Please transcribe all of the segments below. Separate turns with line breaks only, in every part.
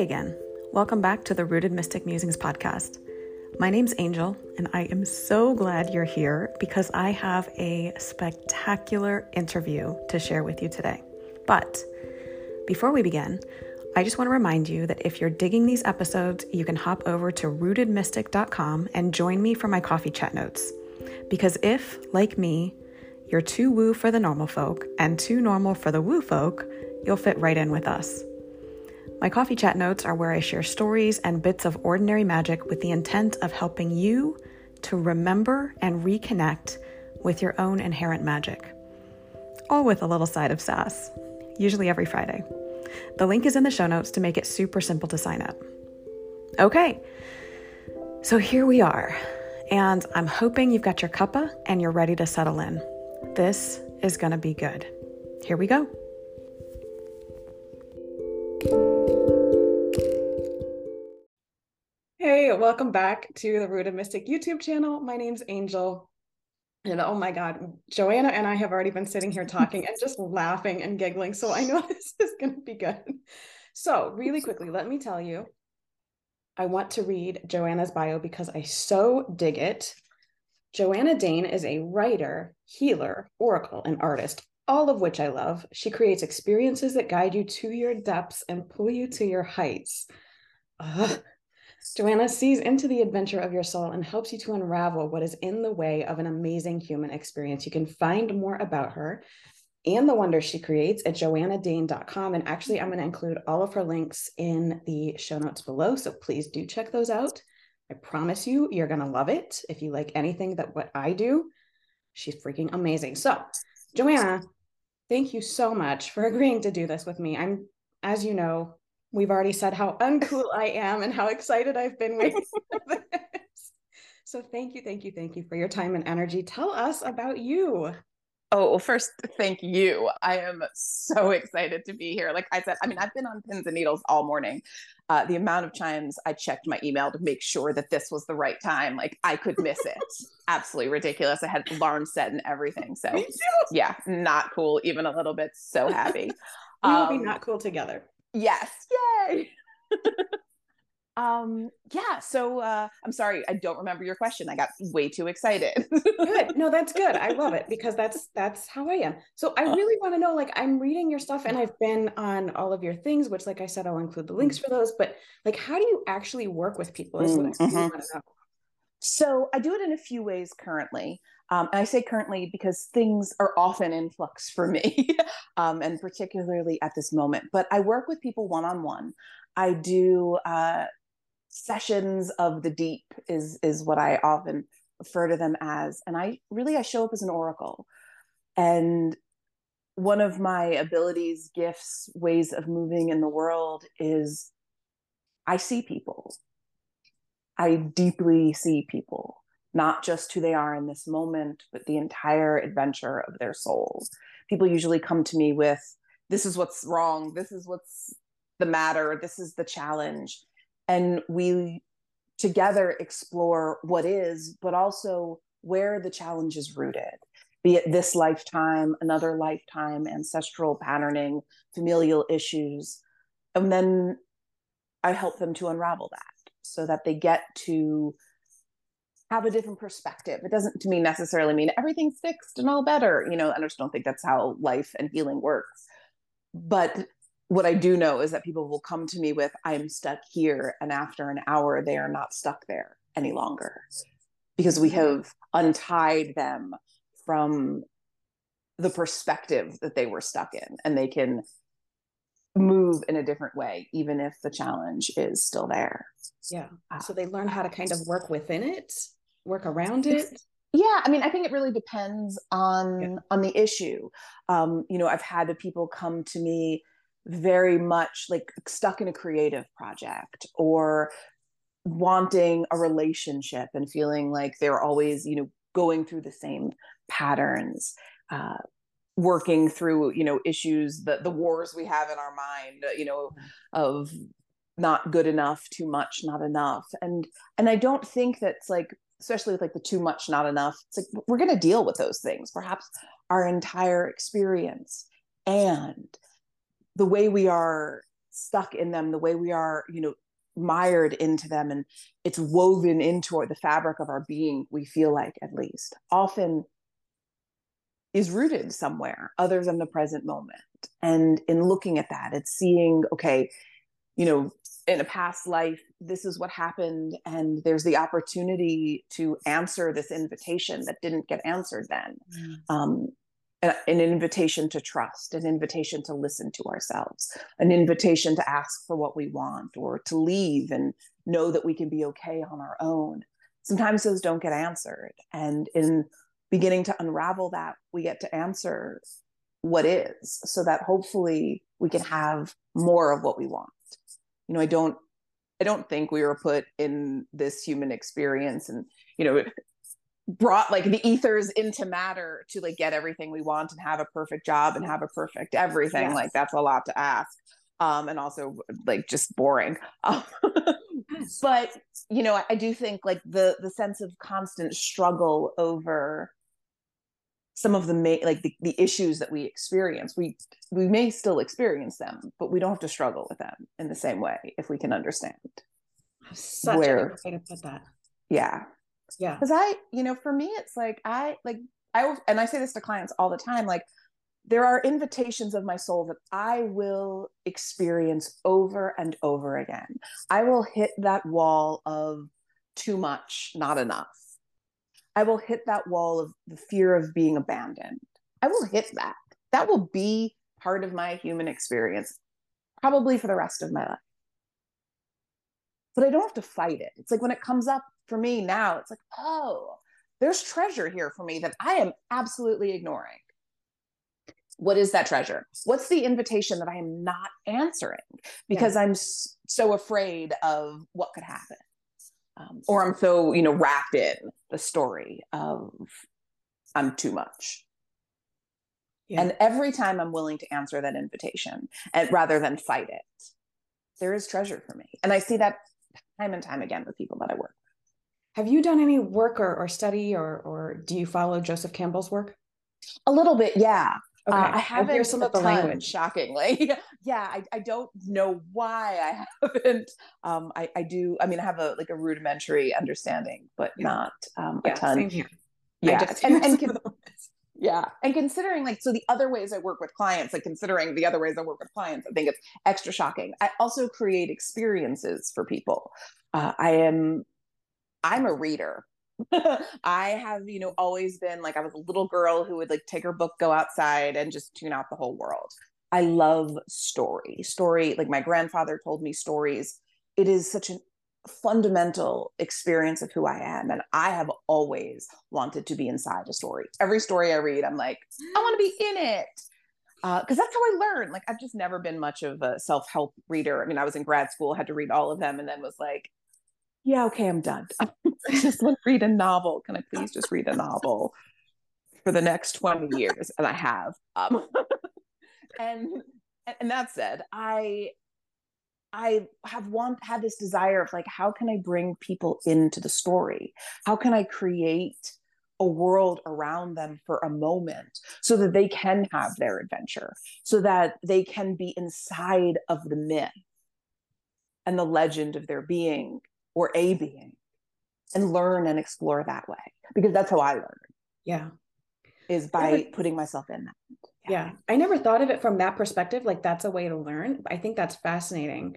again. Welcome back to the Rooted Mystic Musings podcast. My name's Angel, and I am so glad you're here because I have a spectacular interview to share with you today. But before we begin, I just want to remind you that if you're digging these episodes, you can hop over to rootedmystic.com and join me for my coffee chat notes. Because if, like me, you're too woo for the normal folk and too normal for the woo folk, you'll fit right in with us. My coffee chat notes are where I share stories and bits of ordinary magic with the intent of helping you to remember and reconnect with your own inherent magic. All with a little side of sass, usually every Friday. The link is in the show notes to make it super simple to sign up. Okay, so here we are, and I'm hoping you've got your cuppa and you're ready to settle in. This is gonna be good. Here we go. Hey, welcome back to the Rooted Mystic YouTube channel. My name's Angel. And oh my God, Joanna and I have already been sitting here talking and just laughing and giggling. So I know this is going to be good. So, really quickly, let me tell you I want to read Joanna's bio because I so dig it. Joanna Dane is a writer, healer, oracle, and artist, all of which I love. She creates experiences that guide you to your depths and pull you to your heights. Joanna sees into the adventure of your soul and helps you to unravel what is in the way of an amazing human experience. You can find more about her and the wonders she creates at joannadane.com. And actually, I'm going to include all of her links in the show notes below. So please do check those out. I promise you, you're going to love it. If you like anything that what I do, she's freaking amazing. So, Joanna, thank you so much for agreeing to do this with me. I'm, as you know, we've already said how uncool I am and how excited I've been with this. So thank you, thank you, thank you for your time and energy. Tell us about you.
Oh, well, first, thank you. I am so excited to be here. Like I said, I mean, I've been on pins and needles all morning. Uh, the amount of times I checked my email to make sure that this was the right time, like I could miss it. Absolutely ridiculous. I had alarms set and everything. So, yeah, not cool, even a little bit. So happy.
we will um, be not cool together.
Yes. Yay. um yeah so uh i'm sorry i don't remember your question i got way too excited
good no that's good i love it because that's that's how i am so i uh. really want to know like i'm reading your stuff and i've been on all of your things which like i said i'll include the links for those but like how do you actually work with people is what mm-hmm. want to know
so i do it in a few ways currently um, and I say currently because things are often in flux for me, um, and particularly at this moment. But I work with people one on one. I do uh, sessions of the deep is is what I often refer to them as, and I really I show up as an oracle, and one of my abilities, gifts, ways of moving in the world is I see people. I deeply see people not just who they are in this moment, but the entire adventure of their souls. People usually come to me with, this is what's wrong, this is what's the matter, this is the challenge. And we together explore what is, but also where the challenge is rooted, be it this lifetime, another lifetime, ancestral patterning, familial issues. And then I help them to unravel that so that they get to have a different perspective. It doesn't to me necessarily mean everything's fixed and all better. You know, I just don't think that's how life and healing works. But what I do know is that people will come to me with, I'm stuck here. And after an hour, they are not stuck there any longer because we have untied them from the perspective that they were stuck in and they can move in a different way even if the challenge is still there
yeah so they learn how to kind of work within it work around it?
Yeah, I mean, I think it really depends on yeah. on the issue. Um, you know, I've had people come to me very much like stuck in a creative project or wanting a relationship and feeling like they're always, you know, going through the same patterns. Uh, working through you know issues the the wars we have in our mind you know of not good enough too much not enough and and i don't think that's like especially with like the too much, not enough. It's like we're going to deal with those things, perhaps our entire experience. And the way we are stuck in them the way we are you know mired into them and it's woven into the fabric of our being we feel like at least. Often is rooted somewhere other than the present moment. And in looking at that it's seeing okay you know in a past life this is what happened and there's the opportunity to answer this invitation that didn't get answered then. Mm. um, an invitation to trust an invitation to listen to ourselves an invitation to ask for what we want or to leave and know that we can be okay on our own. Sometimes those don't get answered. And in beginning to unravel that we get to answer what is so that hopefully we can have more of what we want. You know i don't i don't think we were put in this human experience and you know brought like the ethers into matter to like get everything we want and have a perfect job and have a perfect everything yes. like that's a lot to ask um and also like just boring um, yes. but you know I do think like the the sense of constant struggle over some of the main like the, the issues that we experience we we may still experience them but we don't have to struggle with them in the same way if we can understand
such where, a good way to put that
yeah
yeah
because i you know for me it's like i like i and i say this to clients all the time like there are invitations of my soul that i will experience over and over again i will hit that wall of too much not enough I will hit that wall of the fear of being abandoned. I will hit that. That will be part of my human experience, probably for the rest of my life. But I don't have to fight it. It's like when it comes up for me now, it's like, oh, there's treasure here for me that I am absolutely ignoring. What is that treasure? What's the invitation that I am not answering because yeah. I'm so afraid of what could happen? um, or I'm so you know wrapped in the story of I'm too much. Yeah. And every time I'm willing to answer that invitation, and rather than fight it, there is treasure for me. And I see that time and time again with people that I work with.
Have you done any work or, or study or or do you follow Joseph Campbell's work?
A little bit, yeah. Uh, okay. Uh, I haven't hear some of the language. Shockingly, yeah, I, I don't know why I haven't. Um, I, I do. I mean, I have a like a rudimentary understanding, but yeah. not um, a ton. Same here. Yeah, and, and yeah, and considering like so the other ways I work with clients, like considering the other ways I work with clients, I think it's extra shocking. I also create experiences for people. Uh, I am, I'm a reader. I have, you know, always been like I was a little girl who would like take her book, go outside, and just tune out the whole world. I love story. Story, like my grandfather told me stories. It is such a fundamental experience of who I am. And I have always wanted to be inside a story. Every story I read, I'm like, I want to be in it. Because uh, that's how I learn. Like, I've just never been much of a self help reader. I mean, I was in grad school, had to read all of them, and then was like, yeah, okay, I'm done. I just want to read a novel. Can I please just read a novel for the next 20 years? And I have. Um, and and that said, I I have want had this desire of like, how can I bring people into the story? How can I create a world around them for a moment so that they can have their adventure, so that they can be inside of the myth and the legend of their being or a being and learn and explore that way because that's how I learn.
Yeah.
Is by putting myself in that.
Yeah. yeah. I never thought of it from that perspective. Like that's a way to learn. I think that's fascinating.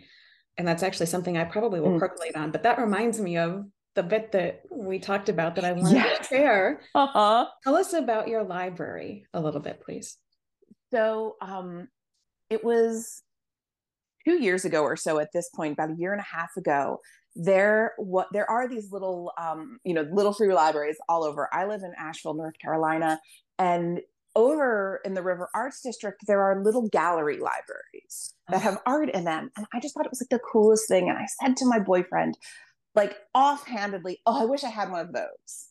And that's actually something I probably will mm. percolate on. But that reminds me of the bit that we talked about that I wanted yeah. to share. Uh-huh. Tell us about your library a little bit, please.
So um it was two years ago or so at this point, about a year and a half ago, there what there are these little um, you know little free libraries all over. I live in asheville north carolina and over in the river arts district there are little gallery libraries that have art in them. And i just thought it was like the coolest thing. And i said to my boyfriend like offhandedly oh i wish i had one of those.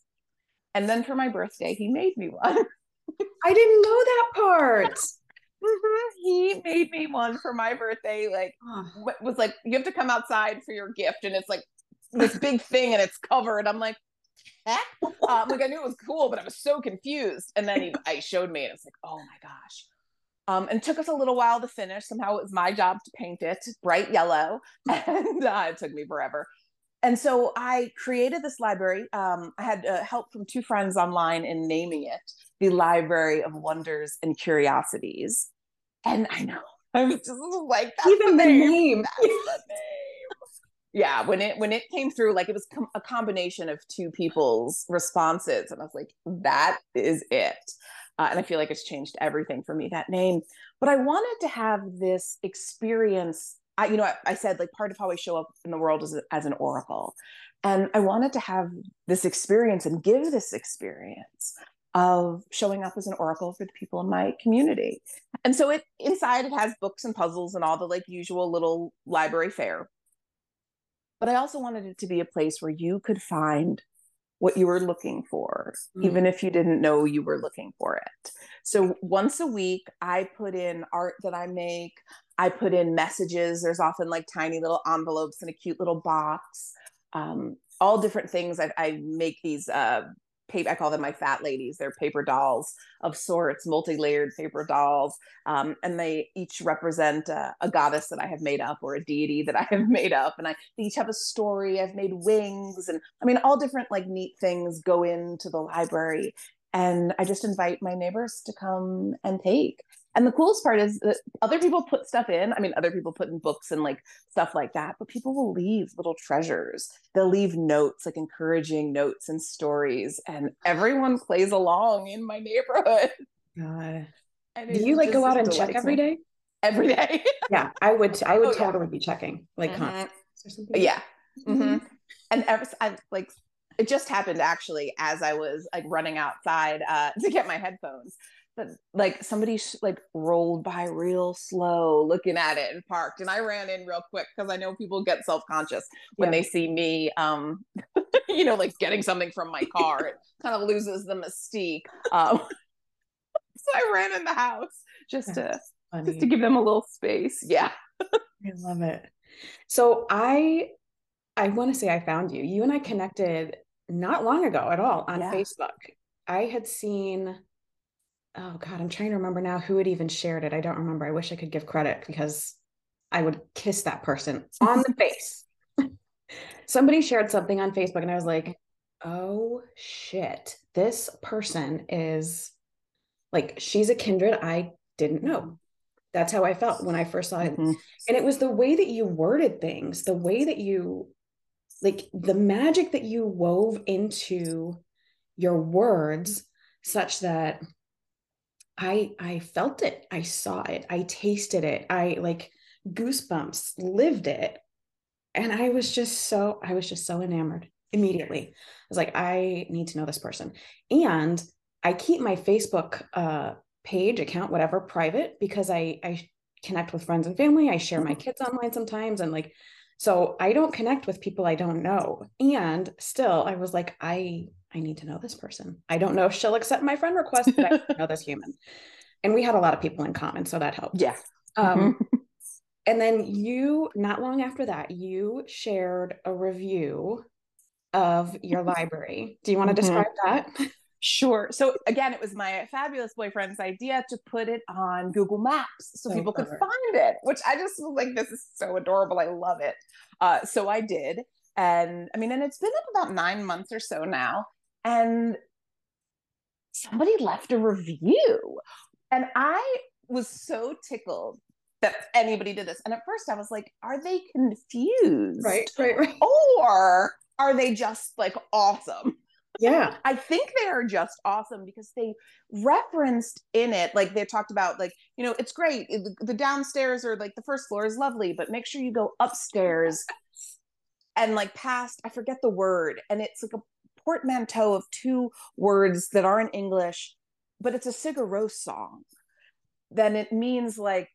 And then for my birthday he made me one.
I didn't know that part
Mm-hmm. He made me one for my birthday. Like, it was like, you have to come outside for your gift, and it's like this big thing, and it's covered. I'm like, eh? um, like I knew it was cool, but I was so confused. And then he, I showed me, and it's like, oh my gosh, Um, and took us a little while to finish. Somehow it was my job to paint it bright yellow, and uh, it took me forever. And so I created this library. Um, I had uh, help from two friends online in naming it the Library of Wonders and Curiosities. And I know I was just like,
even the, the name.
the name. Yeah, when it when it came through, like it was com- a combination of two people's responses, and I was like, that is it. Uh, and I feel like it's changed everything for me that name. But I wanted to have this experience. I, you know, I, I said like part of how I show up in the world is as an oracle, and I wanted to have this experience and give this experience of showing up as an oracle for the people in my community. And so it inside it has books and puzzles and all the like usual little library fare. But I also wanted it to be a place where you could find what you were looking for, mm. even if you didn't know you were looking for it. So once a week, I put in art that I make. I put in messages. There's often like tiny little envelopes in a cute little box. Um, all different things. I, I make these uh, paper, I call them my fat ladies. They're paper dolls of sorts, multi-layered paper dolls, um, and they each represent a, a, goddess that I have made up or a deity that I have made up, and I they each have a story. I've made wings, and I mean all different like neat things go into the library, and I just invite my neighbors to come and take. And the coolest part is that other people put stuff in. I mean, other people put in books and like stuff like that, but people will leave little treasures. They'll leave notes, like encouraging notes and stories, and everyone plays along in my neighborhood.
God. Do you like go out and check every day?
Every day.
yeah, I would. I would oh, totally yeah. be checking like mm-hmm.
or something. Yeah. Mm-hmm. mm-hmm. And ever, I like it just happened actually as I was like running outside uh, to get my headphones but like somebody sh- like rolled by real slow looking at it and parked and i ran in real quick because i know people get self-conscious when yeah. they see me um you know like getting something from my car it kind of loses the mystique um so i ran in the house just That's to funny. just to give them a little space yeah
i love it so i i want to say i found you you and i connected not long ago at all on yeah. facebook i had seen oh god i'm trying to remember now who had even shared it. I don't remember. I wish i could give credit because i would kiss that person on the face. Somebody shared something on facebook and i was like oh shit. This person is like she's a kindred i didn't know. That's how i felt when i first saw it. Mm-hmm. and it was the way that you worded things the way that you like the magic that you wove into your words such that I I felt it. I saw it. I tasted it. I like goosebumps, lived it. And I was just so I was just so enamored immediately. I was like I need to know this person. And I keep my Facebook uh page, account, whatever, private because I I connect with friends and family. I share my mm-hmm. kids online sometimes and like so I don't connect with people I don't know. And still I was like I I need to know this person. I don't know if she'll accept my friend request, but I know this human. And we had a lot of people in common, so that helped.
Yeah.
Um, mm-hmm. and then you, not long after that, you shared a review of your library. Do you want to mm-hmm. describe that?
Sure. So again, it was my fabulous boyfriend's idea to put it on Google Maps so, so people clever. could find it, which I just was like, this is so adorable. I love it. Uh, so I did. And I mean, and it's been up about nine months or so now and somebody left a review. And I was so tickled that anybody did this. And at first I was like, are they confused?
Right, right, right.
Or are they just like awesome?
Yeah.
I think they are just awesome because they referenced in it, like they talked about, like, you know, it's great. The downstairs or like the first floor is lovely, but make sure you go upstairs and like past, I forget the word. And it's like a portmanteau of two words that aren't English, but it's a Sigur Rós song, then it means like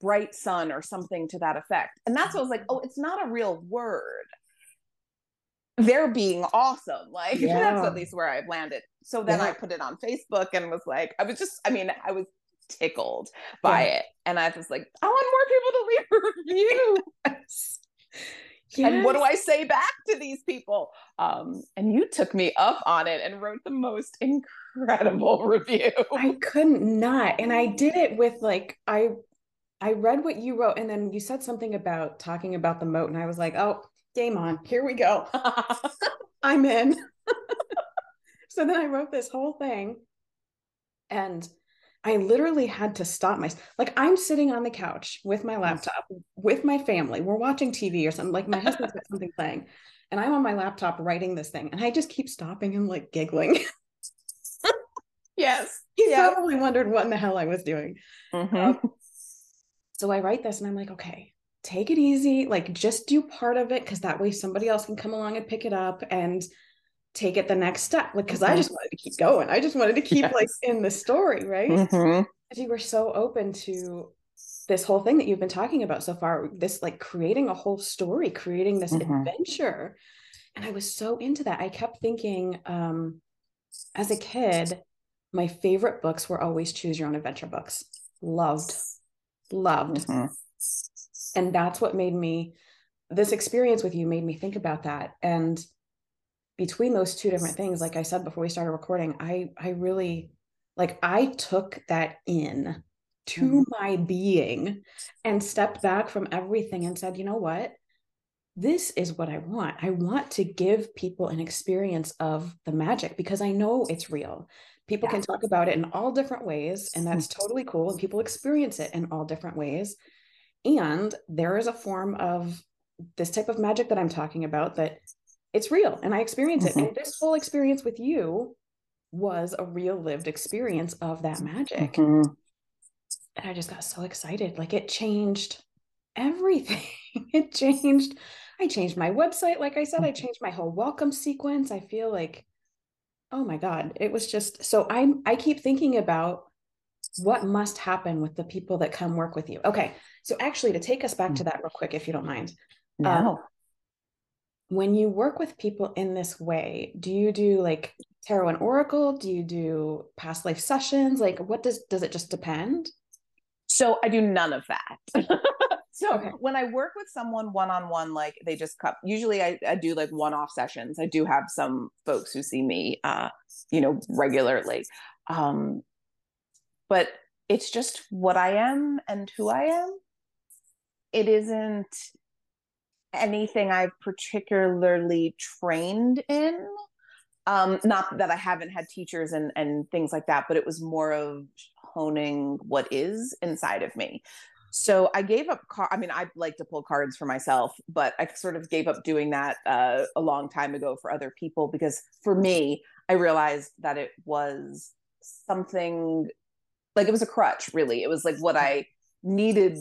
bright sun or something to that effect. And that's what I was like, oh, it's not a real word. They're being awesome. Like yeah. that's at least where I've landed. So then yeah. I put it on Facebook and was like, I was just, I mean, I was tickled by yeah. it. And I was like, I want more people to leave a review. Yes. And what do I say back to these people? Um, and you took me up on it and wrote the most incredible review.
I couldn't not. And I did it with like I I read what you wrote and then you said something about talking about the moat and I was like, "Oh, game on. Here we go." I'm in. so then I wrote this whole thing and I literally had to stop myself. Like I'm sitting on the couch with my laptop, with my family. We're watching TV or something. Like my husband's got something playing, and I'm on my laptop writing this thing, and I just keep stopping and like giggling.
yes,
he yes. probably wondered what in the hell I was doing. Mm-hmm. Um, so I write this, and I'm like, okay, take it easy. Like just do part of it, because that way somebody else can come along and pick it up and take it the next step like because mm-hmm. i just wanted to keep going i just wanted to keep yes. like in the story right mm-hmm. you were so open to this whole thing that you've been talking about so far this like creating a whole story creating this mm-hmm. adventure and i was so into that i kept thinking um as a kid my favorite books were always choose your own adventure books loved loved mm-hmm. and that's what made me this experience with you made me think about that and between those two different things like i said before we started recording i i really like i took that in to mm. my being and stepped back from everything and said you know what this is what i want i want to give people an experience of the magic because i know it's real people yeah. can talk about it in all different ways and that's mm. totally cool and people experience it in all different ways and there is a form of this type of magic that i'm talking about that it's real and I experience mm-hmm. it. And this whole experience with you was a real lived experience of that magic. Mm-hmm. And I just got so excited. Like it changed everything. it changed. I changed my website. Like I said, I mm-hmm. changed my whole welcome sequence. I feel like, oh my God, it was just so I'm I keep thinking about what must happen with the people that come work with you. Okay. So actually to take us back to mm. that real quick, if you don't mind.
No. Um,
when you work with people in this way, do you do like tarot and oracle? Do you do past life sessions? Like what does does it just depend?
So I do none of that. so okay. when I work with someone one on one, like they just come. Usually, I, I do like one off sessions. I do have some folks who see me, uh, you know, regularly, um, but it's just what I am and who I am. It isn't anything I've particularly trained in. Um, not that I haven't had teachers and and things like that, but it was more of honing what is inside of me. So I gave up. Car- I mean, I like to pull cards for myself, but I sort of gave up doing that uh, a long time ago for other people because for me, I realized that it was something like it was a crutch. Really, it was like what I needed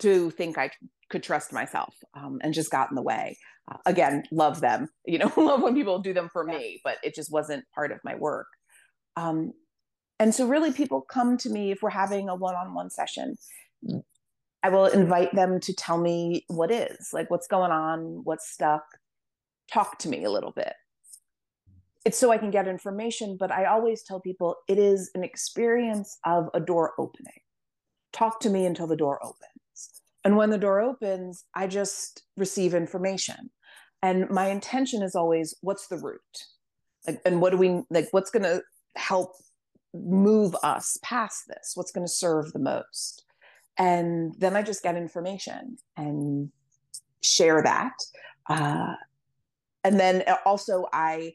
to think I could trust myself um, and just got in the way. Uh, again, love them, you know, love when people do them for me, but it just wasn't part of my work. Um, and so, really, people come to me if we're having a one on one session. I will invite them to tell me what is, like what's going on, what's stuck. Talk to me a little bit. It's so I can get information, but I always tell people it is an experience of a door opening. Talk to me until the door opens and when the door opens, I just receive information. And my intention is always what's the root? Like, and what do we like? What's going to help move us past this? What's going to serve the most? And then I just get information and share that. Uh, and then also, I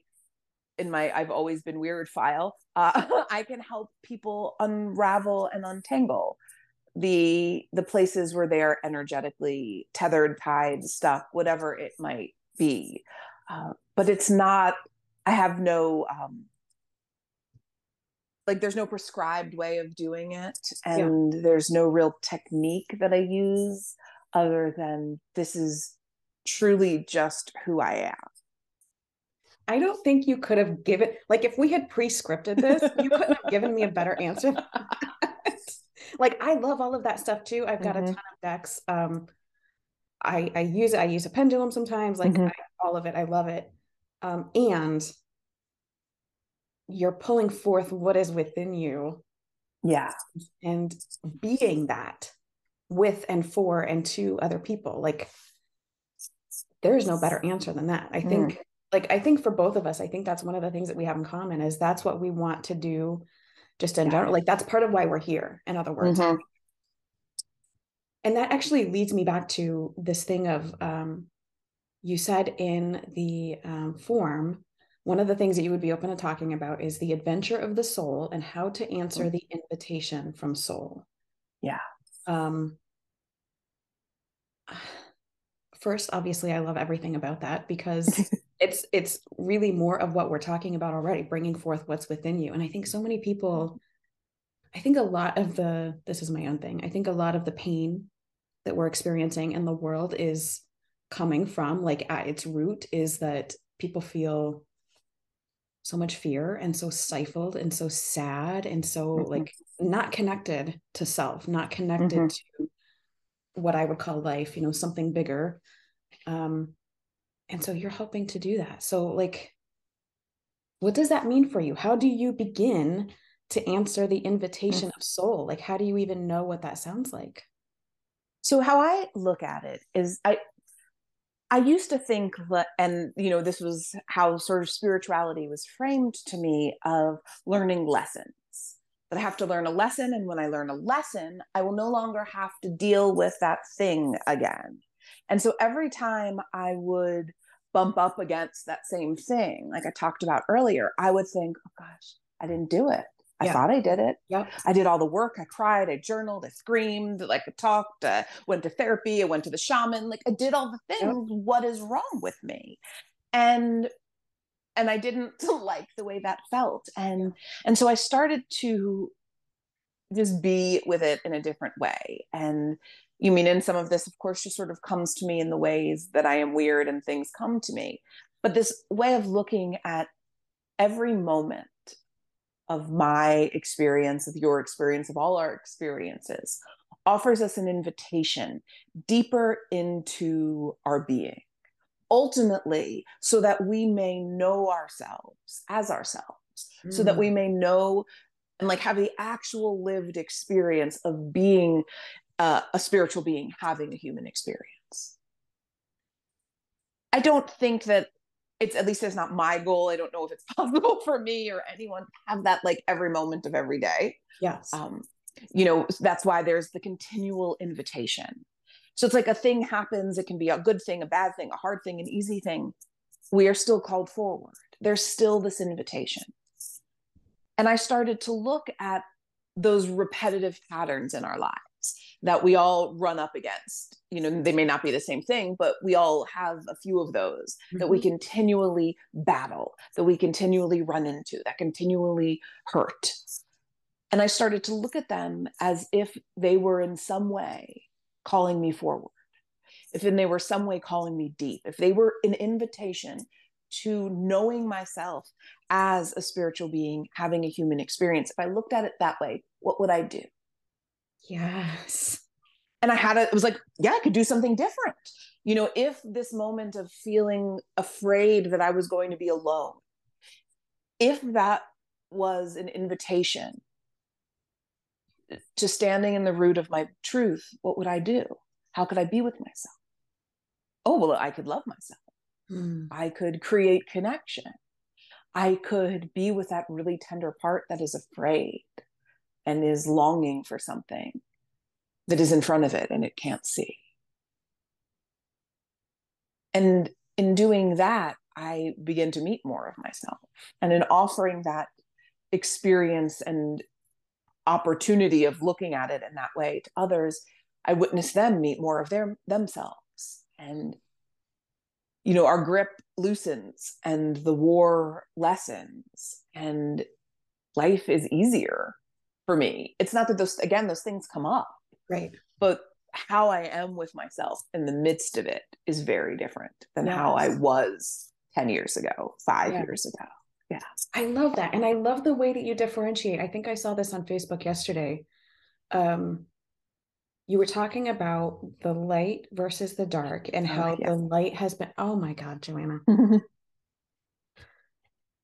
in my I've always been weird file, uh, I can help people unravel and untangle the the places where they are energetically tethered tied stuck whatever it might be. Uh, but it's not i have no um like there's no prescribed way of doing it and yeah. there's no real technique that i use other than this is truly just who i am.
I don't think you could have given like if we had pre-scripted this, you couldn't have given me a better answer like I love all of that stuff too. I've got mm-hmm. a ton of decks. Um, I I use it. I use a pendulum sometimes. Like mm-hmm. I, all of it. I love it. Um, and you're pulling forth what is within you.
Yeah.
And being that with and for and to other people. Like there is no better answer than that. I think, mm. like, I think for both of us, I think that's one of the things that we have in common is that's what we want to do just in yeah. general. Like, that's part of why we're here, in other words. Mm-hmm. And that actually leads me back to this thing of um, you said in the um, form, one of the things that you would be open to talking about is the adventure of the soul and how to answer mm. the invitation from soul.
Yeah.
Um, first obviously i love everything about that because it's it's really more of what we're talking about already bringing forth what's within you and i think so many people i think a lot of the this is my own thing i think a lot of the pain that we're experiencing in the world is coming from like at its root is that people feel so much fear and so stifled and so sad and so mm-hmm. like not connected to self not connected mm-hmm. to what I would call life, you know, something bigger. Um, and so you're helping to do that. So, like, what does that mean for you? How do you begin to answer the invitation of soul? Like, how do you even know what that sounds like?
So, how I look at it is, I I used to think that, and you know, this was how sort of spirituality was framed to me of learning lessons that I have to learn a lesson. And when I learn a lesson, I will no longer have to deal with that thing again. And so every time I would bump up against that same thing, like I talked about earlier, I would think, oh gosh, I didn't do it. I yeah. thought I did it.
Yep.
I did all the work. I cried. I journaled. I screamed. Like I talked. I went to therapy. I went to the shaman. Like I did all the things. Yep. What is wrong with me? And and I didn't like the way that felt. And and so I started to just be with it in a different way. And you mean in some of this, of course, just sort of comes to me in the ways that I am weird and things come to me. But this way of looking at every moment of my experience, of your experience, of all our experiences, offers us an invitation deeper into our being ultimately so that we may know ourselves as ourselves. Mm. so that we mm. may know and like have the actual lived experience of being uh, a spiritual being having a human experience. I don't think that it's at least it's not my goal. I don't know if it's possible for me or anyone to have that like every moment of every day.
Yes.
Um you know that's why there's the continual invitation so it's like a thing happens, it can be a good thing, a bad thing, a hard thing, an easy thing. We are still called forward. There's still this invitation. And I started to look at those repetitive patterns in our lives that we all run up against. You know, they may not be the same thing, but we all have a few of those mm-hmm. that we mm-hmm. continually battle, that we continually run into, that continually hurt. And I started to look at them as if they were in some way calling me forward, if then they were some way calling me deep, if they were an invitation to knowing myself as a spiritual being having a human experience, if I looked at it that way, what would I do?
Yes.
And I had a, it was like, yeah, I could do something different. You know, if this moment of feeling afraid that I was going to be alone, if that was an invitation to standing in the root of my truth, what would I do? How could I be with myself? Oh, well, I could love myself. Mm. I could create connection. I could be with that really tender part that is afraid and is longing for something that is in front of it and it can't see. And in doing that, I begin to meet more of myself. And in offering that experience and opportunity of looking at it in that way to others i witness them meet more of their themselves and you know our grip loosens and the war lessens and life is easier for me it's not that those again those things come up
right
but how i am with myself in the midst of it is very different than yes. how i was 10 years ago 5 yeah. years ago
yeah. I love that. And I love the way that you differentiate. I think I saw this on Facebook yesterday. Um, you were talking about the light versus the dark and oh, how yeah. the light has been oh my god joanna can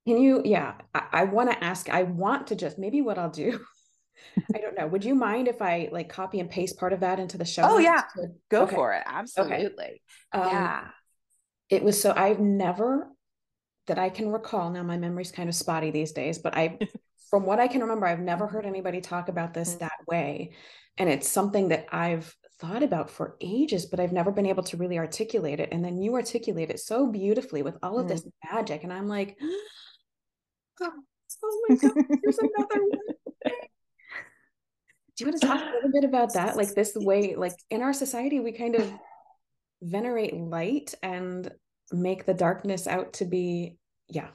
you yeah i, I want to ask i want to just maybe what i'll do i don't know would you mind if i like copy and paste part of that into the show
oh yeah go okay. for it absolutely okay. um, yeah
It was so I've never that I can recall now my memory's kind of spotty these days, but I from what I can remember I've never heard anybody talk about this mm-hmm. that way. And it's something that I've thought about for ages, but I've never been able to really articulate it. And then you articulate it so beautifully with all of mm-hmm. this magic. And I'm like, oh, oh my God, there's another one. Do you want to talk a little bit about that? Like this way, like in our society, we kind of venerate light and make the darkness out to be, yeah.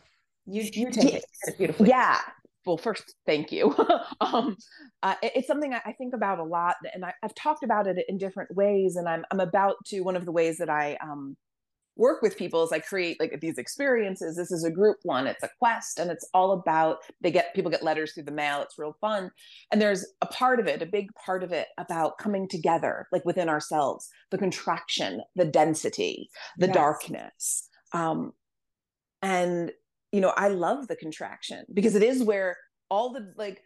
You you take it beautifully.
Yeah. Well, first, thank you. um, uh, it, it's something I, I, think about a lot, and I, have talked about it in different ways. And I'm I'm about to one of the ways that I um, work with people is I create like these experiences. This is a group one, it's a quest, and it's all about they get people get letters through the mail. It's real fun. And there's a part of it, a big part of it about coming together, like within ourselves, the contraction, the density, the yes. darkness. Um, and you know, I love the contraction because it is where all the like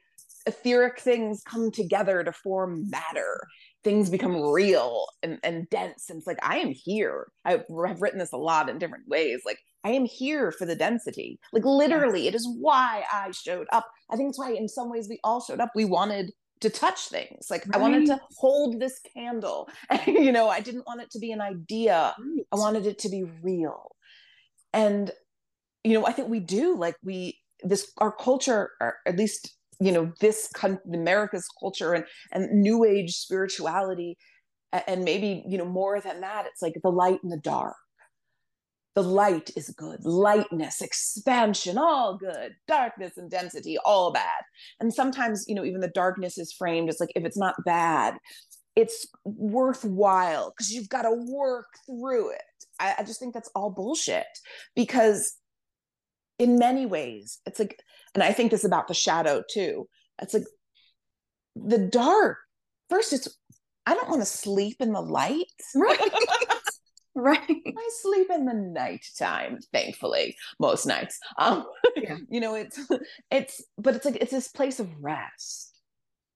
etheric things come together to form matter. Things become real and, and dense. And it's like i am here. I've, I've written this a lot in different ways. Like i am here for the density. Like literally it is why i showed up. I think it's why in some ways we all showed up. We wanted to touch things. Like right. i wanted to hold this candle. You know i didn't want it to be an idea. Right. i wanted it to be real. And you know i think we do like we this our culture or at least you know this america's culture and and new age spirituality and maybe you know more than that it's like the light and the dark. The light is good. Lightness expansion all good. Darkness and density all bad. And sometimes you know even the darkness is framed as like if it's not bad it's worthwhile because you've got to work through it. I, I just think that's all bullshit because in many ways it's like and i think this about the shadow too. It's like the dark first it's i don't want to sleep in the light.
Right. Right.
I sleep in the nighttime thankfully most nights. Um yeah. you know it's it's but it's like it's this place of rest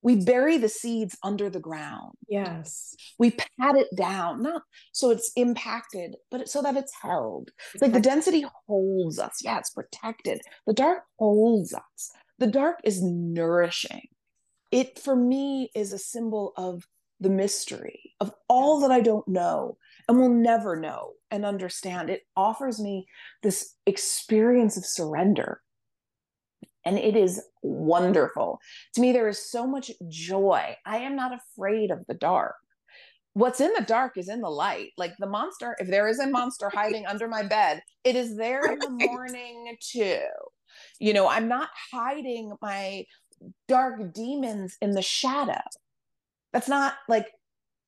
we bury the seeds under the ground.
Yes.
We pat it down, not so it's impacted, but so that it's held. It's like the density holds us. Yeah, it's protected. The dark holds us. The dark is nourishing. It, for me, is a symbol of the mystery of all that I don't know and will never know and understand. It offers me this experience of surrender and it is wonderful. To me, there is so much joy. I am not afraid of the dark. What's in the dark is in the light. Like the monster, if there is a monster hiding under my bed, it is there in the morning too. You know, I'm not hiding my dark demons in the shadow. That's not like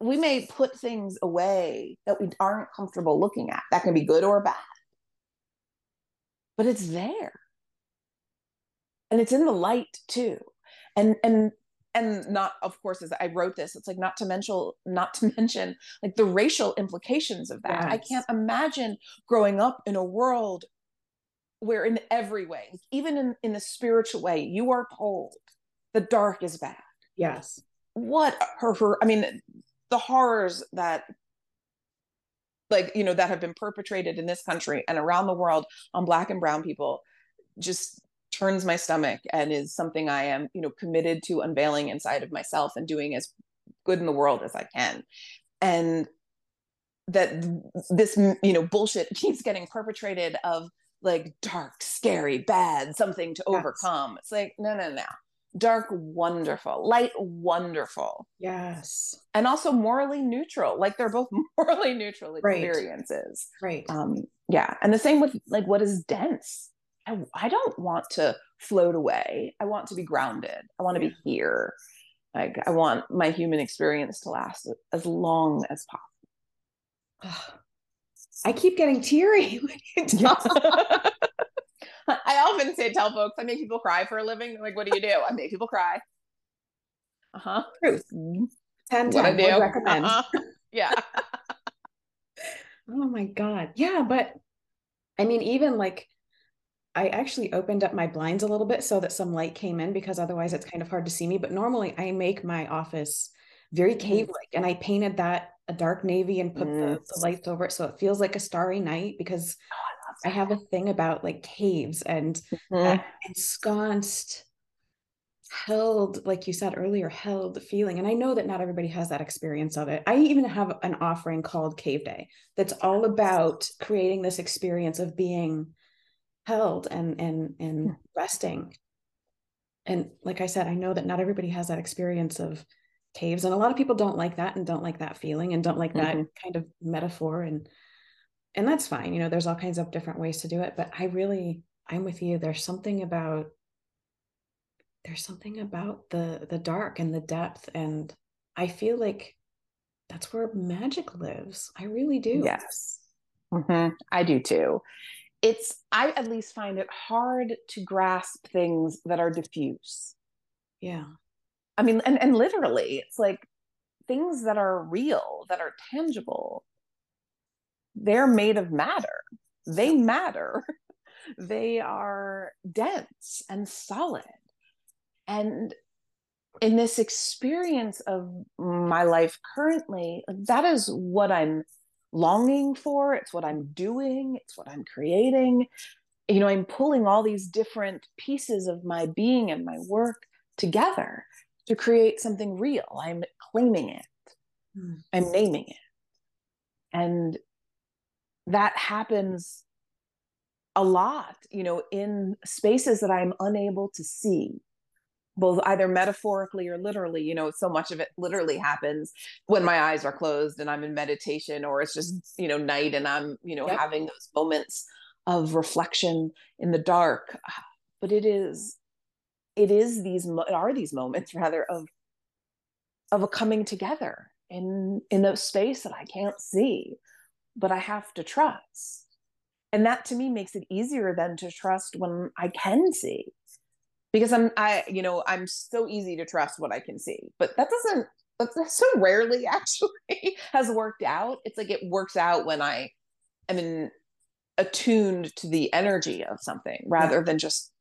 we may put things away that we aren't comfortable looking at. That can be good or bad, but it's there and it's in the light too. And and and not of course as i wrote this it's like not to mention not to mention like the racial implications of that. Yes. i can't imagine growing up in a world where in every way even in in the spiritual way you are told the dark is bad.
Yes.
What her, her i mean the horrors that like you know that have been perpetrated in this country and around the world on black and brown people just turns my stomach and is something I am, you know, committed to unveiling inside of myself and doing as good in the world as I can. And that this, you know, bullshit keeps getting perpetrated of like dark, scary, bad, something to yes. overcome. It's like, no, no, no. Dark, wonderful. Light, wonderful.
Yes.
And also morally neutral. Like they're both morally neutral experiences.
Right.
right. Um, yeah. And the same with like what is dense I, I don't want to float away. I want to be grounded. I want to be here. Like I want my human experience to last as long as possible.
I keep getting teary
I often say, tell folks, I make people cry for a living. like, what do you do? I make people cry.
Uh huh. Truth. 10 what 10, I do. recommend. Uh-huh.
Yeah.
oh my God. Yeah. But I mean, even like I actually opened up my blinds a little bit so that some light came in because otherwise it's kind of hard to see me. But normally I make my office very mm-hmm. cave like and I painted that a dark navy and put mm. the, the, lights over it so it feels like a starry night because oh, I, I, have a thing about like caves and mm-hmm. ensconced held like you said earlier held feeling and i know that not everybody has that experience of it i even have an offering called cave day that's all about creating this experience of being held and and and hmm. resting and like i said i know that not everybody has that experience of caves and a lot of people don't like that and don't like that feeling and don't like that mm-hmm. kind of metaphor and and that's fine you know there's all kinds of different ways to do it but i really i'm with you there's something about there's something about the the dark and the depth and i feel like that's where magic lives i really do
yes mm-hmm. i do too it's i at least find it hard to grasp things that are diffuse.
Yeah.
I mean and, and literally it's like things that are real that are tangible they're made of matter. They matter. They are dense and solid. And in this experience of my life currently, that is what I'm longing for. It's what I'm doing, it's what I'm creating. You know, I'm pulling all these different pieces of my being and my work together to create something real. I'm claiming it, mm. I'm naming it. And that happens a lot, you know, in spaces that I'm unable to see both either metaphorically or literally you know so much of it literally happens when my eyes are closed and i'm in meditation or it's just you know night and i'm you know yep. having those moments of reflection in the dark. But it is it is these are these moments rather of of a coming together in in a space that i can't see but i have to trust. And that to me makes it easier than to trust when i can see because I'm I you know I'm so easy to trust what I can see, but that doesn't that so rarely actually has worked out. It's like it works out when I am in attuned to the energy of something rather yeah. than just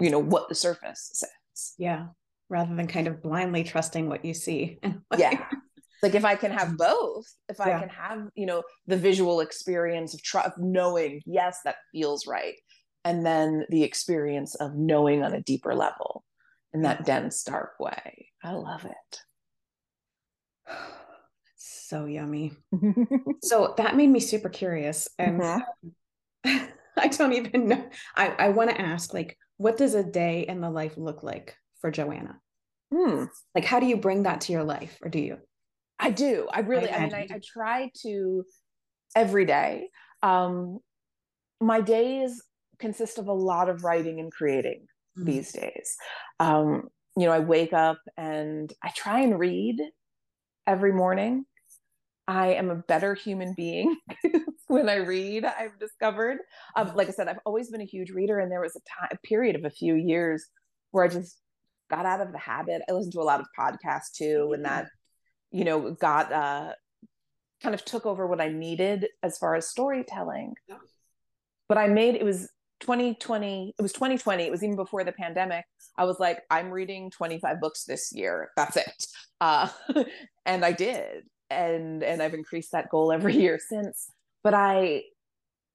you know what the surface says.
Yeah, rather than kind of blindly trusting what you see.
yeah. Like if I can have mm-hmm. both, if I can have, you know, the visual experience of, tr- of knowing, yes, that feels right and then the experience of knowing on a deeper level in that dense dark way. I love it.
So yummy. So that made me super curious and mm-hmm. i don't even know. I, I want to ask like what does a day in the life look like for joanna? Hmm. like how do you bring that to your life or do you?
I do. I really i, I mean I, I try to every day. Um my days consist of a lot of writing and creating mm-hmm. these days. Um, you know, I wake up and I try and read every morning. I am a better human being when I read, I've discovered. Um, like I said, I've always been a huge reader, and there was a time, a period of a few years where I just got out of the habit. I listened to a lot of podcasts too, and that, you know, got uh, kind of took over what I needed as far as storytelling. But I made it was 2020 it was 2020 it was even before the pandemic i was like i'm reading 25 books this year that's it. Uh, and i did and and i've increased that goal every year since but i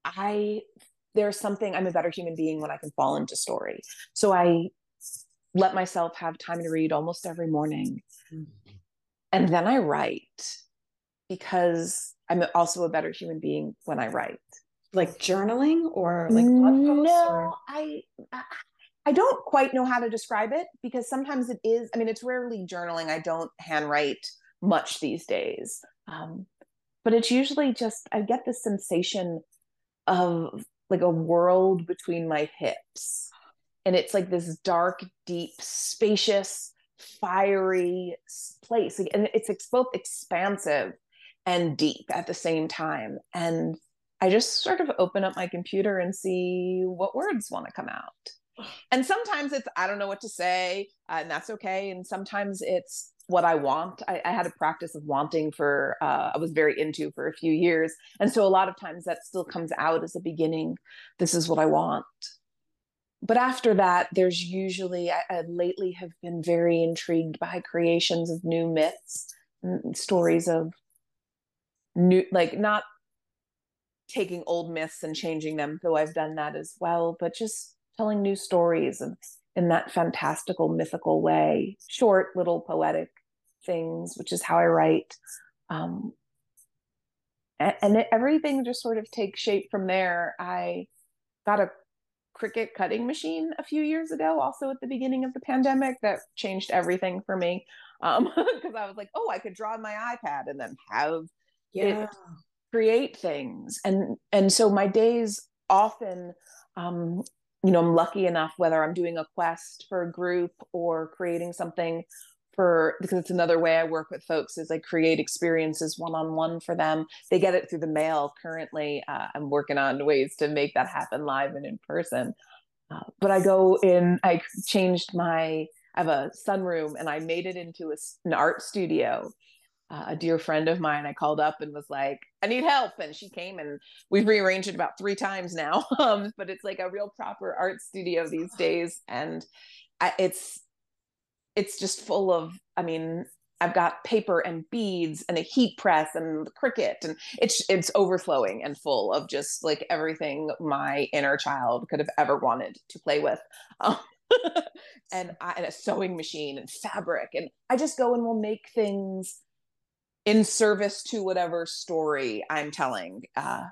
i there's something i'm a better human being when i can fall into story so i let myself have time to read almost every morning. And then i write because i'm also a better human being when i write
like journaling or like no
or? i i don't quite know how to describe it because sometimes it is i mean it's rarely journaling. I don't handwrite much these days um, but it's usually just i get the sensation of like a world between my hips. And it's like this dark deep spacious fiery place. And it's both expansive and deep at the same time. And I just sort of open up my computer and see what words want to come out. And sometimes it's, I don't know what to say, uh, and that's okay. And sometimes it's what I want. I, I had a practice of wanting for, uh, I was very into for a few years. And so a lot of times that still comes out as a beginning. This is what I want. But after that, there's usually, I, I lately have been very intrigued by creations of new myths, stories of new like not taking old myths and changing them though i've done that as well but just telling new stories and in that fantastical mythical way short little poetic things which is how i write um, and, and everything just sort of takes shape from there i got a Cricut cutting machine a few years ago, also at the beginning of the pandemic, that changed everything for me. Um, because I was like, oh, I could draw on my iPad and then have yeah. it create things. And and so my days often um, you know, I'm lucky enough whether I'm doing a quest for a group or creating something for because it's another way I work with folks is I create experiences one on one for them. They get it through the mail currently. Uh, I'm working on ways to make that happen live and in person. Uh, but I go in. I changed my. I have a sunroom and I made it into a, an art studio. Uh, a dear friend of mine, I called up and was like, "I need help," and she came and we've rearranged it about three times now. Um, but it's like a real proper art studio these days, and I, it's it's just full of i mean i've got paper and beads and a heat press and Cricut and it's it's overflowing and full of just like everything my inner child could have ever wanted to play with um, and, I, and a sewing machine and fabric and i just go and we'll make things in service to whatever story i'm telling uh,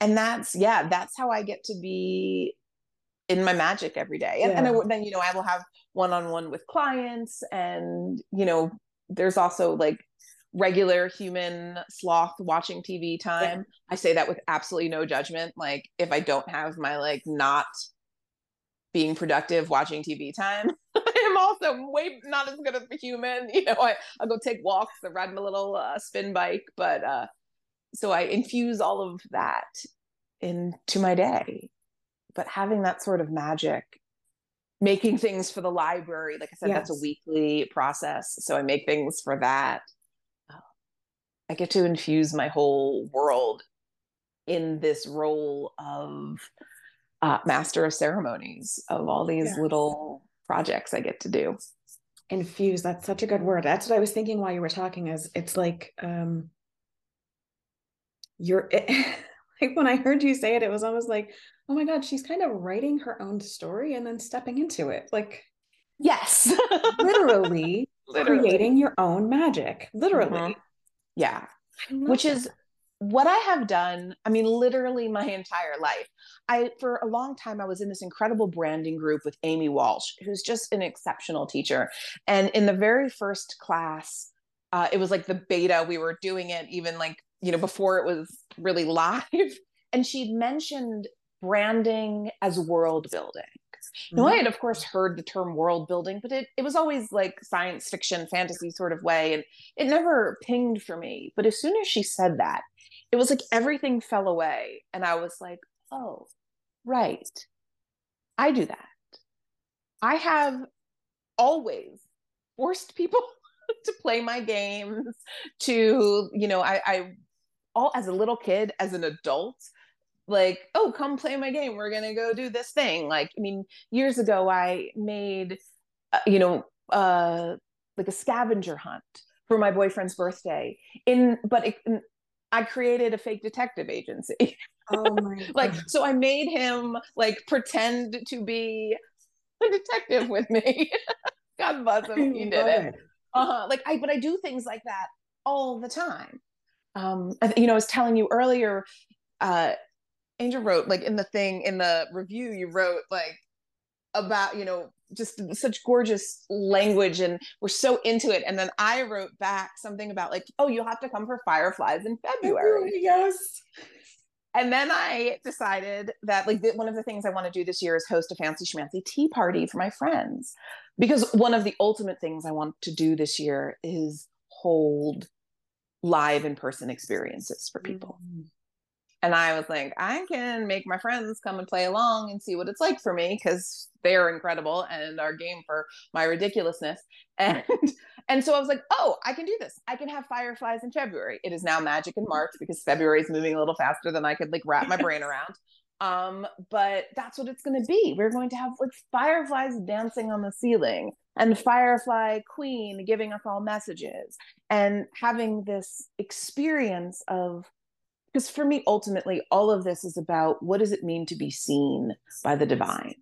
and that's yeah that's how i get to be in my magic every day. And, yeah. and I, then, you know, I will have one-on-one with clients and, you know, there's also like regular human sloth watching TV time. Yeah. I say that with absolutely no judgment. Like if I don't have my like not being productive watching TV time, also way not as good as a human. You know, I, I'll go take walks, I ride my little uh, spin bike, but uh, so I infuse all of that into my day but having that sort of magic making things for the library like i said yes. that's a weekly process so i make things for that i get to infuse my whole world in this role of uh, master of ceremonies of all these yes. little projects i get to do.
Infuse that's such a good word. That's what i was thinking while you were talking is it's like um you're it, like when i heard you say it it was almost like oh my god she's kind of writing her own story and then stepping into it. Like
yes.
literally, literally, creating your own magic literally. Mm-hmm.
yeah. Which that. is what i have done i mean literally my entire life i for a long time i was in this incredible branding group with amy walsh who's just an exceptional teacher and in the very first class uh, it was like the beta we were doing it even like you know before it was really live and she'd mentioned branding as world building. Mm-hmm. Now, I had, of course, heard the term world building, but it, it was always like science fiction, fantasy sort of way. And it never pinged for me. But as soon as she said that, it was like everything fell away. And I was like, oh, right. I do that. I have always forced people to play my games, to, you know, I, I all as a little kid, as an adult, like oh come play my game we're gonna go do this thing like i mean years ago i made uh, you know uh like a scavenger hunt for my boyfriend's birthday in but it, i created a fake detective agency. Oh my like so i made him like pretend to be a detective with me. God bless him he did it, it. uh-huh like i but i do things like that all the time. Um you know i was telling you earlier uh Angel wrote like in the thing in the review you wrote like about you know just such gorgeous language and we're so into it. And then i wrote back something about like oh you'll have to come for fireflies in february.
yes.
And then i decided that like one of the things i want to do this year is host a fancy schmancy tea party for my friends. Because one of the ultimate things i want to do this year is hold live in person experiences for people. Mm and I was like, I can make my friends come and play along and see what it's like for me because they're incredible and are game for my ridiculousness. And and so I was like, oh, I can do this. I can have fireflies in February. It is now magic in March because February is moving a little faster than I could like wrap my brain around. Um, but that's what it's going to be. We're going to have like fireflies dancing on the ceiling and Firefly Queen giving us all messages and having this experience of because for me ultimately all of this is about what does it mean to be seen by the divine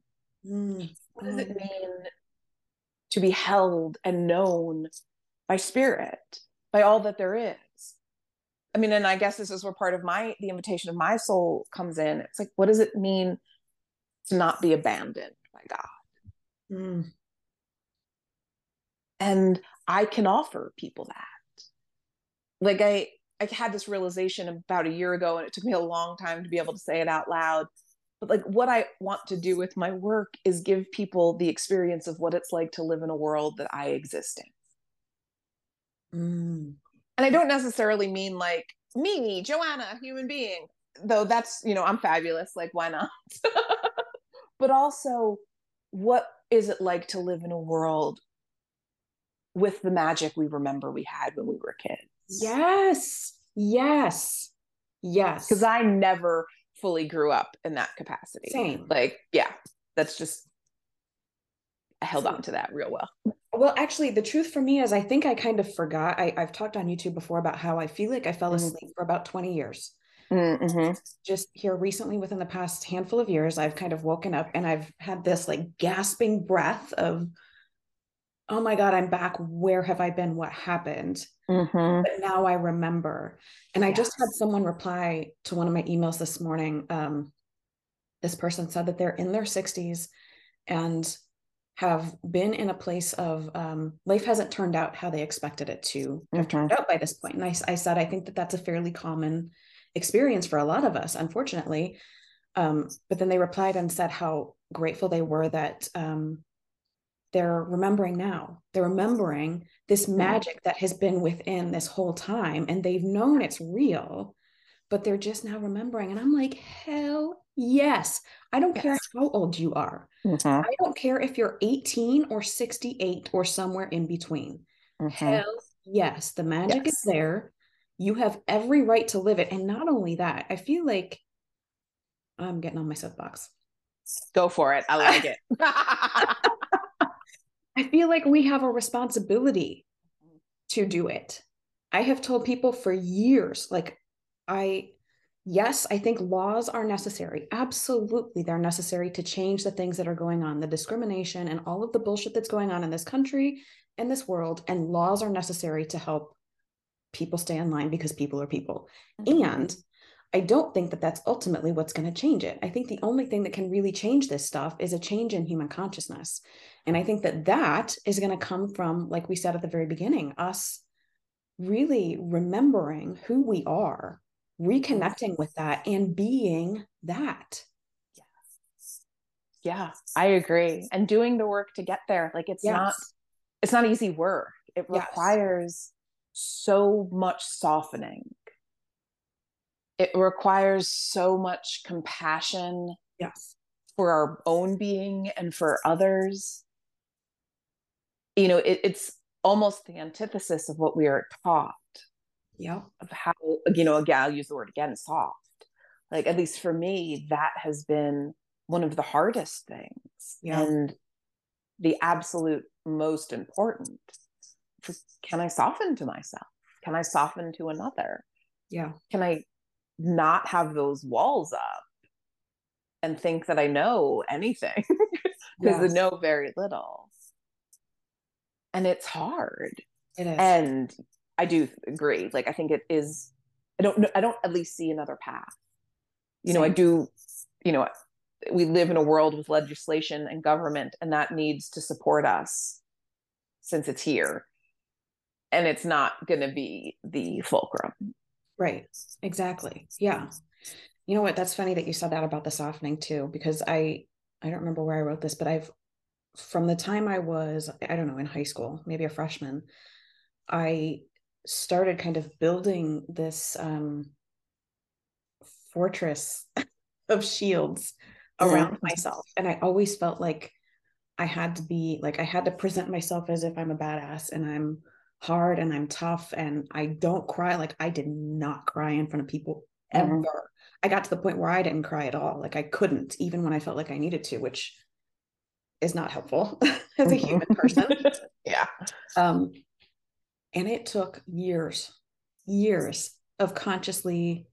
mm. what does it mm. mean to be held and known by spirit by all that there is i mean and i guess this is where part of my the invitation of my soul comes in it's like what does it mean to not be abandoned by god mm. and i can offer people that like i I had this realization about a year ago, and it took me a long time to be able to say it out loud. But like, what I want to do with my work is give people the experience of what it's like to live in a world that I exist in. Mm. And I don't necessarily mean like me, Joanna, human being, though that's, you know, I'm fabulous. Like, why not? but also, what is it like to live in a world with the magic we remember we had when we were kids?
Yes. Yes. Yes.
Because I never fully grew up in that capacity.
Same.
Like, yeah, that's just, I held on to that real well.
Well, actually, the truth for me is I think I kind of forgot. I, have talked on YouTube before about how I feel like I fell mm-hmm. asleep mm-hmm. for about 20 years. Mm-hmm. Just here recently, within the past handful of years, I've kind of woken up and I've had this like gasping breath of, oh my God, I'm back. Where have I been? What happened? Mm-hmm. But now I remember. And yes. I just had someone reply to one of my emails this morning. Um, this person said that they're in their 60s and have been in a place of um, life hasn't turned out how they expected it to have mm-hmm. turned out by this point. And I, I, said, I think that that's a fairly common experience for a lot of us, unfortunately. Um, but then they replied and said how grateful they were that um, they're remembering now. They're remembering this mm-hmm. magic that has been within this whole time and they've known it's real, but they're just now remembering. And I'm like, hell yes. I don't yes. care how old you are. Mm-hmm. I don't care if you're 18 or 68 or somewhere in between. Mm-hmm. Hell yes. The magic yes. is there. You have every right to live it. And not only that, I feel like I'm getting on my soapbox.
Go for it. I like it.
I feel like we have a responsibility to do it. I have told people for years, like, I, yes, I think laws are necessary. Absolutely, they're necessary to change the things that are going on, the discrimination and all of the bullshit that's going on in this country and this world. And laws are necessary to help people stay in line because people are people. Mm-hmm. And I don't think that that's ultimately what's going to change it. I think the only thing that can really change this stuff is a change in human consciousness. And I think that that is going to come from, like we said at the very beginning, us really remembering who we are, reconnecting with that, and being that.
Yes. Yeah, I agree. And doing the work to get there. Like it's yes. not, it's not easy work. It requires yes. so much softening it requires so much compassion
yes
for our own being and for others you know it, it's almost the antithesis of what we are taught.
Yeah
of how you know again i'll use the word again soft. Like at least for me that has been one of the hardest things yeah. and the absolute most important. Can i soften to myself? Can i soften to another?
Yeah.
Can i not have those walls up and think that I know anything? Because yes. I know very little. And it's hard.
It is.
And I do agree. Like I think it is I don't I don't at least see another path. You Same. know, I do, you know, we live in a world with legislation and government and that needs to support us since it's here. And it's not going to be the fulcrum.
Right. Exactly. Yeah. You know what? That's funny that you said that about the softening too, because I I don't remember where I wrote this, but I've from the time I was, I don't know, in high school, maybe a freshman, I started kind of building this um fortress of shields around myself. And I always felt like I had to be like I had to present myself as if I'm a badass and I'm hard and I'm tough and I don't cry. Like I did not cry in front of people mm-hmm. ever. Mm-hmm. I got to the point where I didn't cry at all. Like I couldn't, even when I felt like I needed to, which is not helpful as a human person.
yeah.
Um, and it took years, years of consciously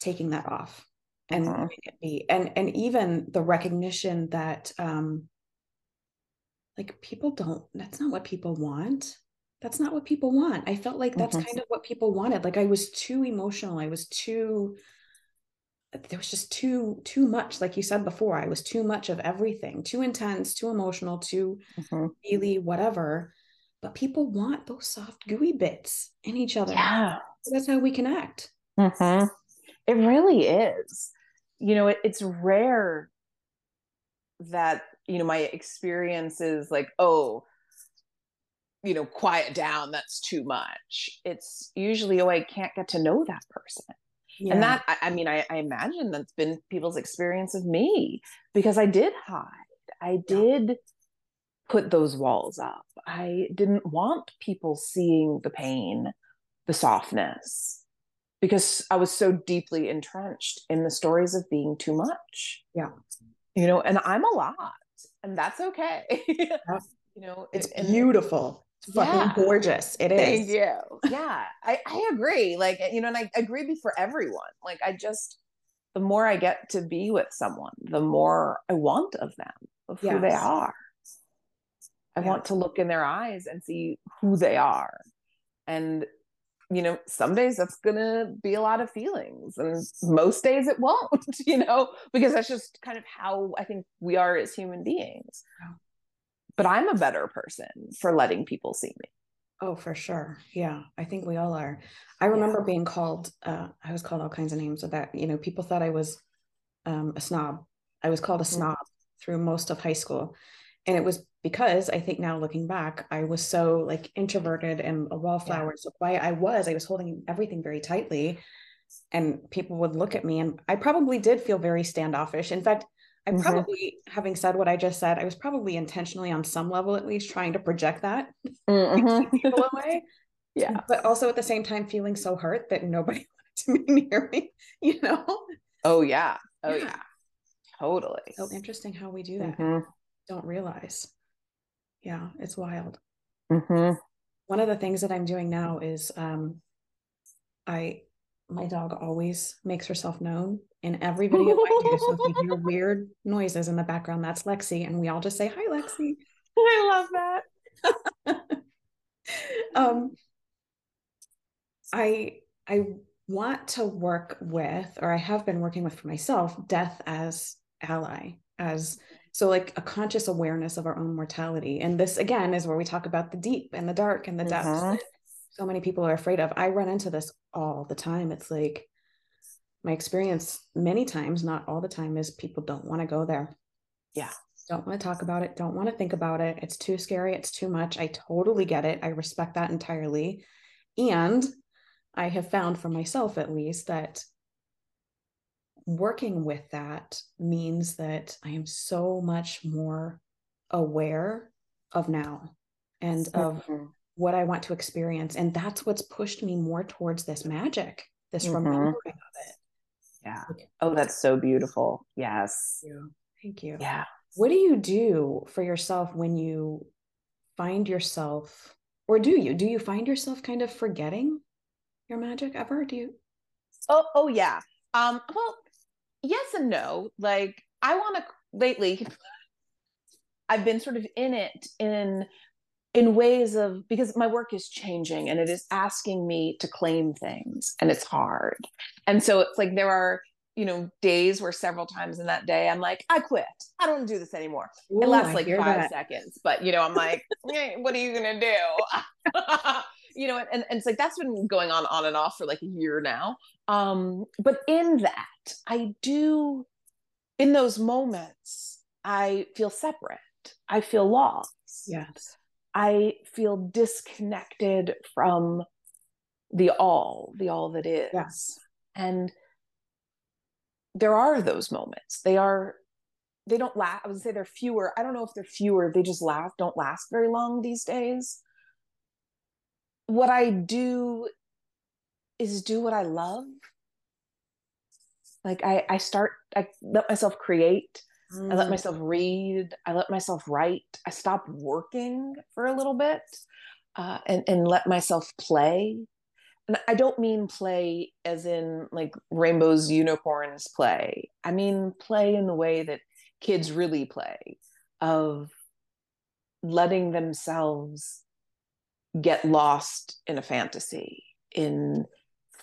taking that off and uh-huh. it be and and even the recognition that um like people don't that's not what people want that's not what people want i felt like that's mm-hmm. kind of what people wanted like i was too emotional i was too there was just too too much like you said before i was too much of everything too intense too emotional too mm-hmm. really whatever. But people want those soft gooey bits in each other.
Yeah.
So that's how we connect.
Mm-hmm. it really is. You know it, it's rare that you know my experience is like oh you know quiet down that's too much. It's usually oh i can't get to know that person yeah. And that, I, I mean, I, I, imagine that's been people's experience of me because I did hide. I did yeah. put those walls up. I didn't want people seeing the pain, the softness, because I was so deeply entrenched in the stories of being too much.
Yeah.
You know, and I'm a lot, and that's okay.
Yeah. you know, it's beautiful fucking yeah. gorgeous. It is.
Thank you. Yeah, I, I agree. Like, you know, and I agree for everyone. Like, I just, the more I get to be with someone, the more I want of them, of yes. who they are. I yeah. want to look in their eyes and see who they are. And, you know, some days that's going to be a lot of feelings, and most days it won't, you know, because that's just kind of how I think we are as human beings but I'm a better person for letting people see me.
Oh, for sure. Yeah. I think we all are. I remember yeah. being called, uh, I was called all kinds of names of that, you know, people thought I was um, a snob. I was called a mm-hmm. snob through most of high school. And it was because I think now looking back, I was so like introverted and a wallflower. Yeah. So quiet I was, I was holding everything very tightly. And people would look at me and I probably did feel very standoffish. In fact, I mm-hmm. probably, having said what I just said, I was probably intentionally on some level at least trying to project that mm-hmm. people away.
Yeah.
But also at the same time feeling so hurt that nobody wanted to be near me, you know?
Oh yeah. Oh yeah. yeah. Totally.
So interesting how we do that. Mm-hmm. Don't realize. Yeah, it's wild.
Mm-hmm.
One of the things that I'm doing now is um I my dog always makes herself known in every video I do. So if you hear weird noises in the background, that's Lexi. And we all just say, Hi, Lexi.
I love
that. um, I I want to work with, or I have been working with for myself, death as ally, as so like a conscious awareness of our own mortality. And this again is where we talk about the deep and the dark and the depths. Mm-hmm. So many people are afraid of. I run into this all the time. It's like my experience many times, not all the time, is people don't want to go there.
Yeah.
Don't want to talk about it. Don't want to think about it. It's too scary. It's too much. I totally get it. I respect that entirely. And I have found for myself, at least, that working with that means that I am so much more aware of now and of mm-hmm. what I want to experience. And that's what's pushed me more towards this magic, this mm-hmm. remembering of it.
Yeah. Oh, that's so beautiful. Yes.
Thank you. Thank you.
Yeah.
What do you do for yourself when you find yourself, or do you? Do you find yourself kind of forgetting your magic ever? Do you?
Oh, oh yeah. Um, well, yes and no. Like I want to lately I've been sort of in it in in ways of because my work is changing and it is asking me to claim things and it's hard. And so it's like there are you know days where several times in that day i'm like i quit. I don't do this anymore. Ooh, it lasts like five that. seconds but you know i'm like hey, what are you gonna do? You know and, and it's like that's been going on on and off for like a year now. Um but in that i do in those moments i feel separate. I feel lost.
Yes
I feel disconnected from the all, the all that is.
Yes.
And there are those moments. They are, they don't last. I would say they're fewer. I don't know if they're fewer. They just last, don't last very long these days. What I do is do what I love. Like I, I start, I let myself create Mm. I let mm. myself read. I let myself write. I stopped working for a little bit uh, and, and let myself play. And I don't mean play as in like rainbows, unicorns play. I mean play in the way that kids really play, of letting themselves get lost in a fantasy, in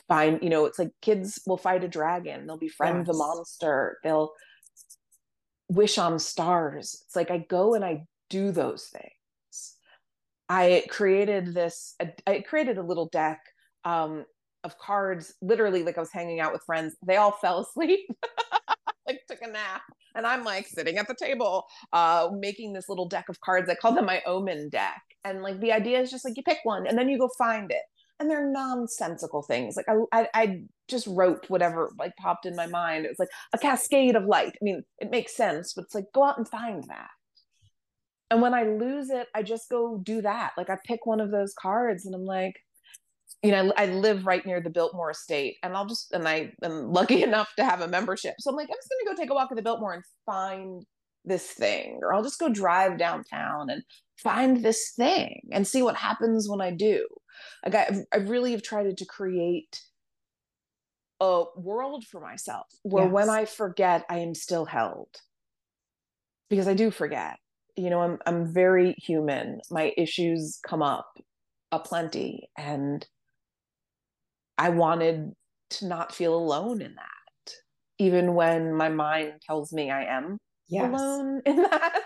find, you know, it's like kids will fight a dragon, they'll befriend yes. the monster, they'll wish on stars. It's like I go and I do those things. I created this, I created a little deck um, of cards, literally like I was hanging out with friends. They all fell asleep, like took a nap. And I'm like sitting at the table, uh, making this little deck of cards. I call them my omen deck. And like the idea is just like you pick one and then you go find it and they're nonsensical things. Like I, I, I, just wrote whatever like popped in my mind. It was like a cascade of light. I mean, it makes sense, but it's like go out and find that. And when I lose it, I just go do that. Like I pick one of those cards, and I'm like, you know, I, live right near the Biltmore Estate, and I'll just and I am lucky enough to have a membership, so I'm like, I'm just gonna go take a walk at the Biltmore and find this thing, or I'll just go drive downtown and find this thing and see what happens when I do like I, I really have tried to create a world for myself where yes. when I forget, I am still held because I do forget. You know, I'm I'm very human. My issues come up aplenty, and I wanted to not feel alone in that, even when my mind tells me I am yes. alone in that.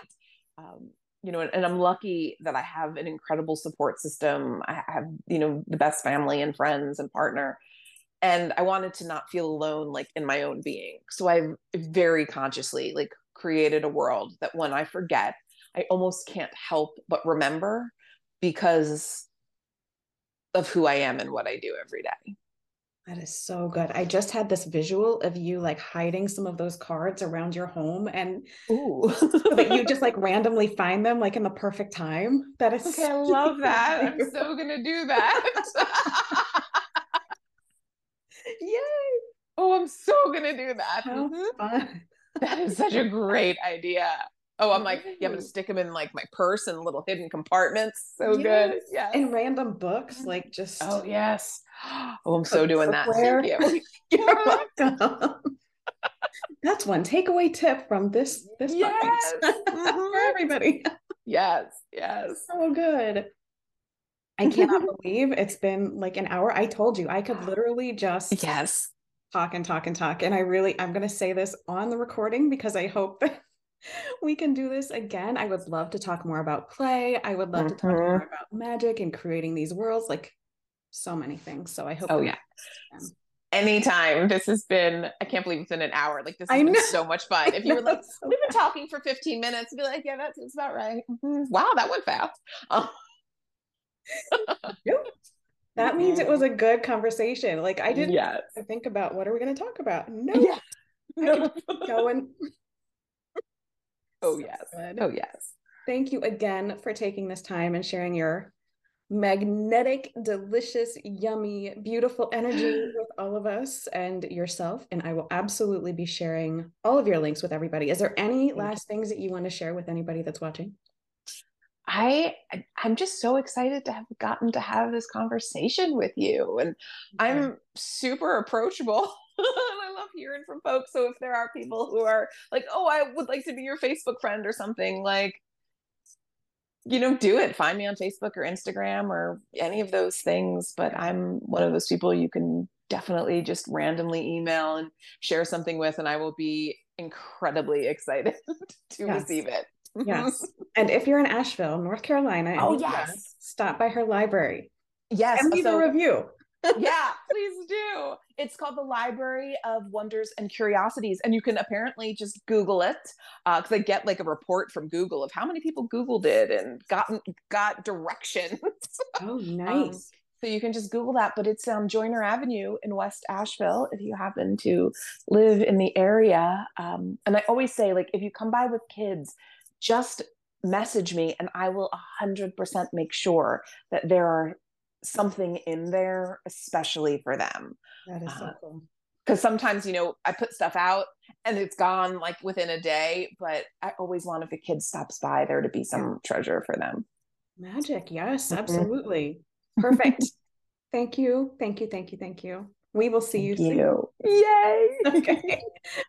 Um, you know, and I'm lucky that I have an incredible support system. I have, you know, the best family and friends and partner. And I wanted to not feel alone, like in my own being. So I very consciously like created a world that when I forget, I almost can't help but remember because of who I am and what I do every day.
That is so good. I just had this visual of you like hiding some of those cards around your home and Ooh. that you just like randomly find them like in the perfect time. That is
okay. I love that. I'm so gonna do that. Yay. Oh, I'm so gonna do that. Mm-hmm. fun. That is such a great idea. Oh, I'm like, yeah, I'm gonna stick them in like my purse and little hidden compartments. So yes. good.
Yeah. And random books, like just
oh yes. Oh, I'm so doing that. Thank you. You're
welcome. That's one takeaway tip from this this yes. mm-hmm. for everybody.
Yes, yes.
So good. I cannot believe it's been like an hour. I told you I could literally just
yes
talk and talk and talk. And I really I'm gonna say this on the recording because I hope that we can do this again. I would love to talk more about play. I would love mm-hmm. to talk more mm-hmm. about magic and creating these worlds, like so many things. So I hope.
Oh yeah. Anytime. This has been. I can't believe it's been an hour. Like this has I been know. so much fun. If you were like, so we've been talking for 15 minutes, be like, yeah, that's, that's about right. Mm-hmm. Wow, that went fast. Oh.
that means it was a good conversation. Like I didn't yes. think about what are we going to talk about. No, yeah. no. going
Oh, yes. Good. Oh, yes.
Thank you again for taking this time and sharing your magnetic, delicious, yummy, beautiful energy with all of us and yourself. And I will absolutely be sharing all of your links with everybody. Is there any last things that you want to share with anybody that's watching?
I I'm just so excited to have gotten to have this conversation with you and okay. I'm super approachable. Hearing from folks. So if there are people who are like, oh, I would like to be your Facebook friend or something, like, you know, do it. Find me on Facebook or Instagram or any of those things. But I'm one of those people you can definitely just randomly email and share something with, and I will be incredibly excited to yes. receive it.
yes. And if you're in Asheville, North Carolina,
oh yes,
stop by her library.
Yes,
and leave so, a review
yeah, please do. It's called the Library of Wonders and Curiosities, and you can apparently just Google it because uh, I get like a report from Google of how many people Googled it and gotten got directions.
Oh, nice. Um,
so you can just Google that, but it's on um, Joyner Avenue in West Asheville if you happen to live in the area. Um, and I always say, like, if you come by with kids, just message me and I will 100% make sure that there are something in there, especially for them.
That is so uh, cool.
because sometimes you know i put stuff out and it's gone like within a day but i always want if a kid stops by there to be some treasure for them
magic yes mm-hmm. absolutely perfect thank you thank you thank you thank you we will see
you,
you
soon. Yay.
okay.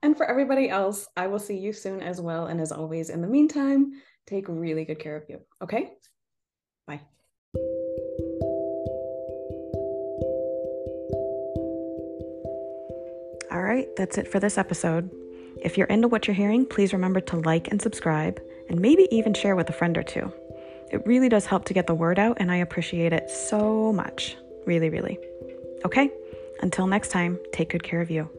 And for everybody else, I will see you soon as well. And as always, in the meantime, take really good care of you. Okay? Bye. Right, that's it for this episode. If you're into what you're hearing, please remember to like and subscribe, and maybe even share with a friend or two. It really does help to get the word out, and I appreciate it so much. Really, really. Okay, until next time, take good care of you.